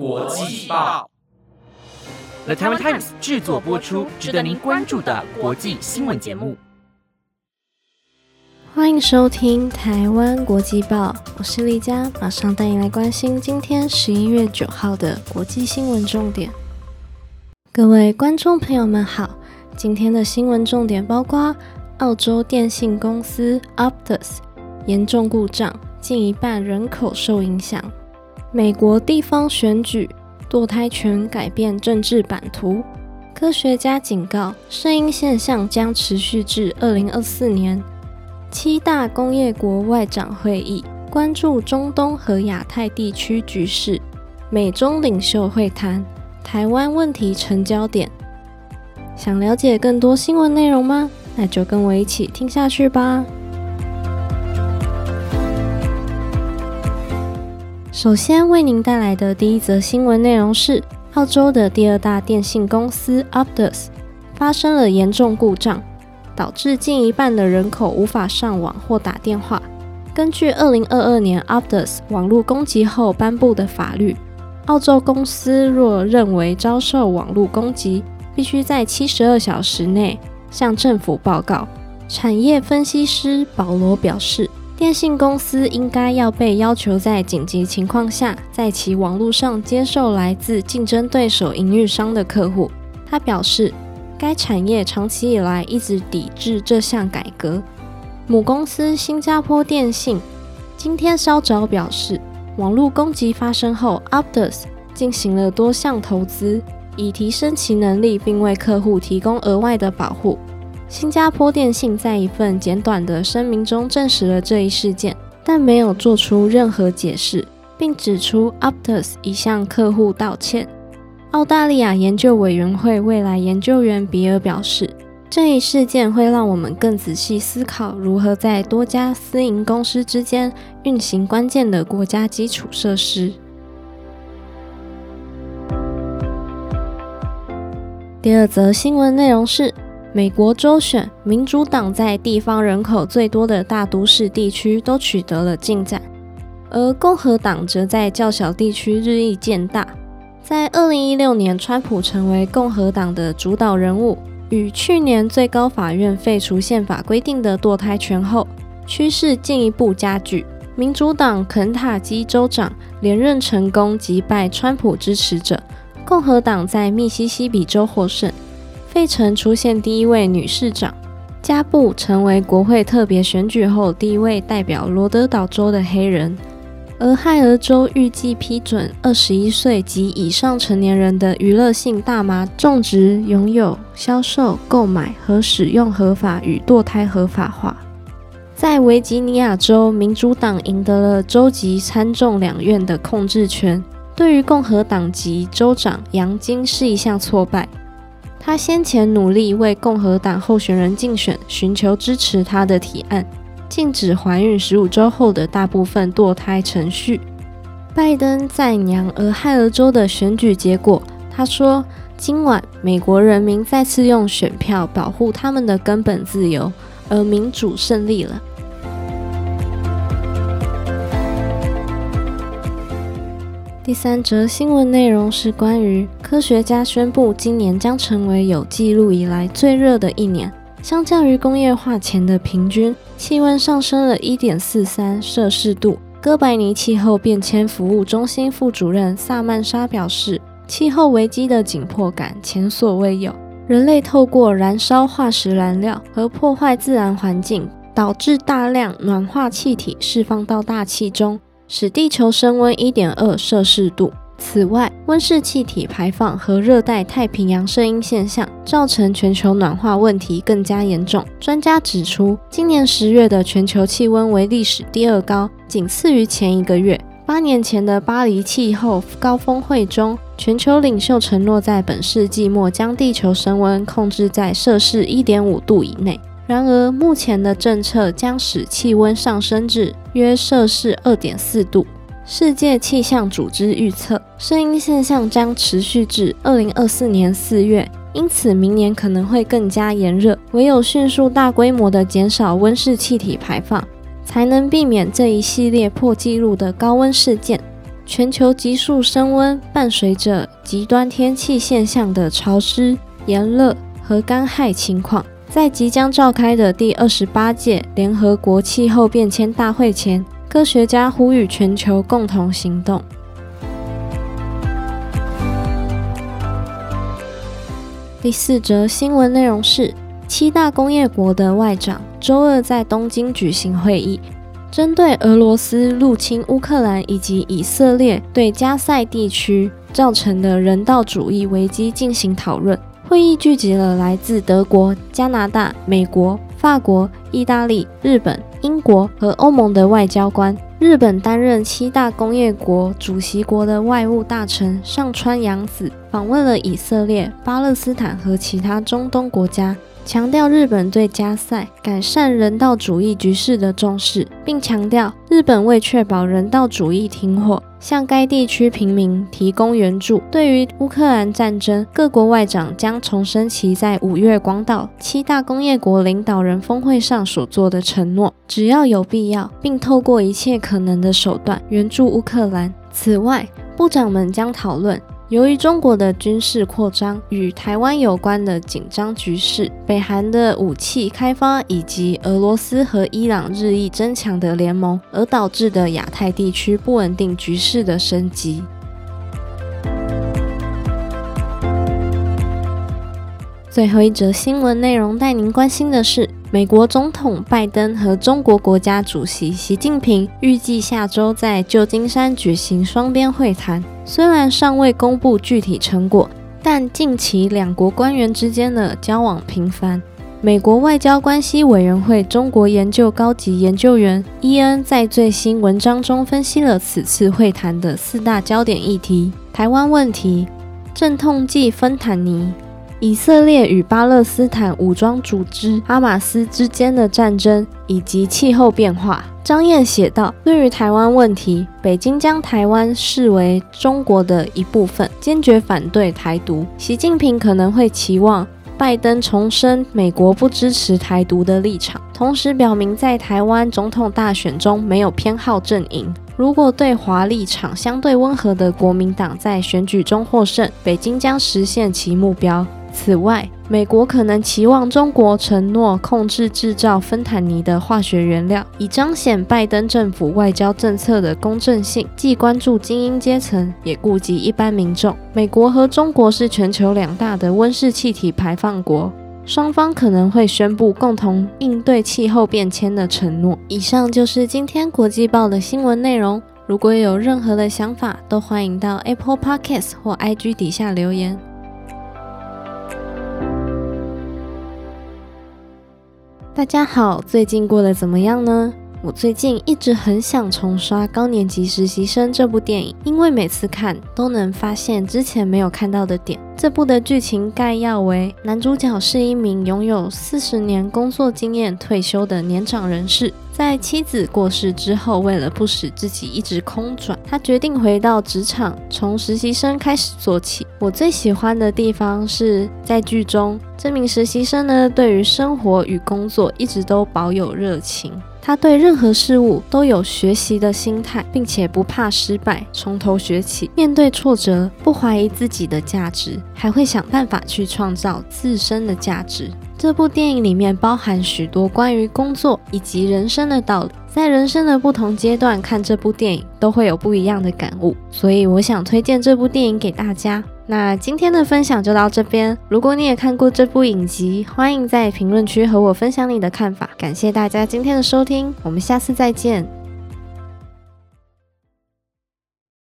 国际报，The Taiwan Times 制作播出，值得您关注的国际新闻节目。欢迎收听台湾国际报，我是丽佳，马上带你来关心今天十一月九号的国际新闻重点。各位观众朋友们好，今天的新闻重点包括：澳洲电信公司 Optus 严重故障，近一半人口受影响；美国地方选举，堕胎权改变政治版图；科学家警告，声音现象将持续至二零二四年；七大工业国外长会议关注中东和亚太地区局势；美中领袖会谈。台湾问题成焦点，想了解更多新闻内容吗？那就跟我一起听下去吧。首先为您带来的第一则新闻内容是：澳洲的第二大电信公司 Optus 发生了严重故障，导致近一半的人口无法上网或打电话。根据二零二二年 Optus 网络攻击后颁布的法律。澳洲公司若认为遭受网络攻击，必须在七十二小时内向政府报告。产业分析师保罗表示，电信公司应该要被要求在紧急情况下，在其网络上接受来自竞争对手营运商的客户。他表示，该产业长期以来一直抵制这项改革。母公司新加坡电信今天稍早表示。网络攻击发生后，Optus 进行了多项投资，以提升其能力，并为客户提供额外的保护。新加坡电信在一份简短的声明中证实了这一事件，但没有做出任何解释，并指出 Optus 已向客户道歉。澳大利亚研究委员会未来研究员比尔表示。这一事件会让我们更仔细思考如何在多家私营公司之间运行关键的国家基础设施。第二则新闻内容是：美国州选，民主党在地方人口最多的大都市地区都取得了进展，而共和党则在较小地区日益渐大。在二零一六年，川普成为共和党的主导人物。与去年最高法院废除宪法规定的堕胎权后，趋势进一步加剧。民主党肯塔基州长连任成功，击败川普支持者；共和党在密西西比州获胜，费城出现第一位女市长，加布成为国会特别选举后第一位代表罗德岛州的黑人。俄亥俄州预计批准二十一岁及以上成年人的娱乐性大麻种植、拥有、销售、购买和使用合法与堕胎合法化。在维吉尼亚州，民主党赢得了州级参众两院的控制权，对于共和党籍州长杨金是一项挫败。他先前努力为共和党候选人竞选，寻求支持他的提案。禁止怀孕十五周后的大部分堕胎程序。拜登赞扬俄亥俄州的选举结果，他说：“今晚美国人民再次用选票保护他们的根本自由，而民主胜利了。”第三则新闻内容是关于科学家宣布，今年将成为有记录以来最热的一年。相较于工业化前的平均，气温上升了一点四三摄氏度。哥白尼气候变迁服务中心副主任萨曼莎表示，气候危机的紧迫感前所未有。人类透过燃烧化石燃料和破坏自然环境，导致大量暖化气体释放到大气中，使地球升温一点二摄氏度。此外，温室气体排放和热带太平洋声音现象造成全球暖化问题更加严重。专家指出，今年十月的全球气温为历史第二高，仅次于前一个月。八年前的巴黎气候高峰会中，全球领袖承诺在本世纪末将地球升温控制在摄氏一点五度以内。然而，目前的政策将使气温上升至约摄氏二点四度。世界气象组织预测，声音现象将持续至二零二四年四月，因此明年可能会更加炎热。唯有迅速大规模的减少温室气体排放，才能避免这一系列破纪录的高温事件。全球急速升温，伴随着极端天气现象的潮湿、炎热和干旱情况，在即将召开的第二十八届联合国气候变迁大会前，科学家呼吁全球共同行动。第四则新闻内容是：七大工业国的外长周二在东京举行会议，针对俄罗斯入侵乌克兰以及以色列对加塞地区造成的人道主义危机进行讨论。会议聚集了来自德国、加拿大、美国、法国、意大利、日本、英国和欧盟的外交官。日本担任七大工业国主席国的外务大臣上川洋子访问了以色列、巴勒斯坦和其他中东国家。强调日本对加塞改善人道主义局势的重视，并强调日本为确保人道主义停火，向该地区平民提供援助。对于乌克兰战争，各国外长将重申其在五月广岛七大工业国领导人峰会上所做的承诺，只要有必要，并透过一切可能的手段援助乌克兰。此外，部长们将讨论。由于中国的军事扩张与台湾有关的紧张局势、北韩的武器开发以及俄罗斯和伊朗日益增强的联盟而导致的亚太地区不稳定局势的升级。最后一则新闻内容带您关心的是。美国总统拜登和中国国家主席习近平预计下周在旧金山举行双边会谈。虽然尚未公布具体成果，但近期两国官员之间的交往频繁。美国外交关系委员会中国研究高级研究员伊恩在最新文章中分析了此次会谈的四大焦点议题：台湾问题、阵痛剂芬坦尼。以色列与巴勒斯坦武装组织哈马斯之间的战争以及气候变化，张燕写道：“对于台湾问题，北京将台湾视为中国的一部分，坚决反对台独。习近平可能会期望拜登重申美国不支持台独的立场，同时表明在台湾总统大选中没有偏好阵营。如果对华立场相对温和的国民党在选举中获胜，北京将实现其目标。”此外，美国可能期望中国承诺控制制造芬坦尼的化学原料，以彰显拜登政府外交政策的公正性，既关注精英阶层，也顾及一般民众。美国和中国是全球两大的温室气体排放国，双方可能会宣布共同应对气候变迁的承诺。以上就是今天国际报的新闻内容。如果有任何的想法，都欢迎到 Apple Podcast 或 IG 底下留言。大家好，最近过得怎么样呢？我最近一直很想重刷《高年级实习生》这部电影，因为每次看都能发现之前没有看到的点。这部的剧情概要为：男主角是一名拥有四十年工作经验退休的年长人士，在妻子过世之后，为了不使自己一直空转，他决定回到职场，从实习生开始做起。我最喜欢的地方是在剧中，这名实习生呢，对于生活与工作一直都保有热情。他对任何事物都有学习的心态，并且不怕失败，从头学起。面对挫折，不怀疑自己的价值，还会想办法去创造自身的价值。这部电影里面包含许多关于工作以及人生的道理，在人生的不同阶段看这部电影都会有不一样的感悟，所以我想推荐这部电影给大家。那今天的分享就到这边。如果你也看过这部影集，欢迎在评论区和我分享你的看法。感谢大家今天的收听，我们下次再见。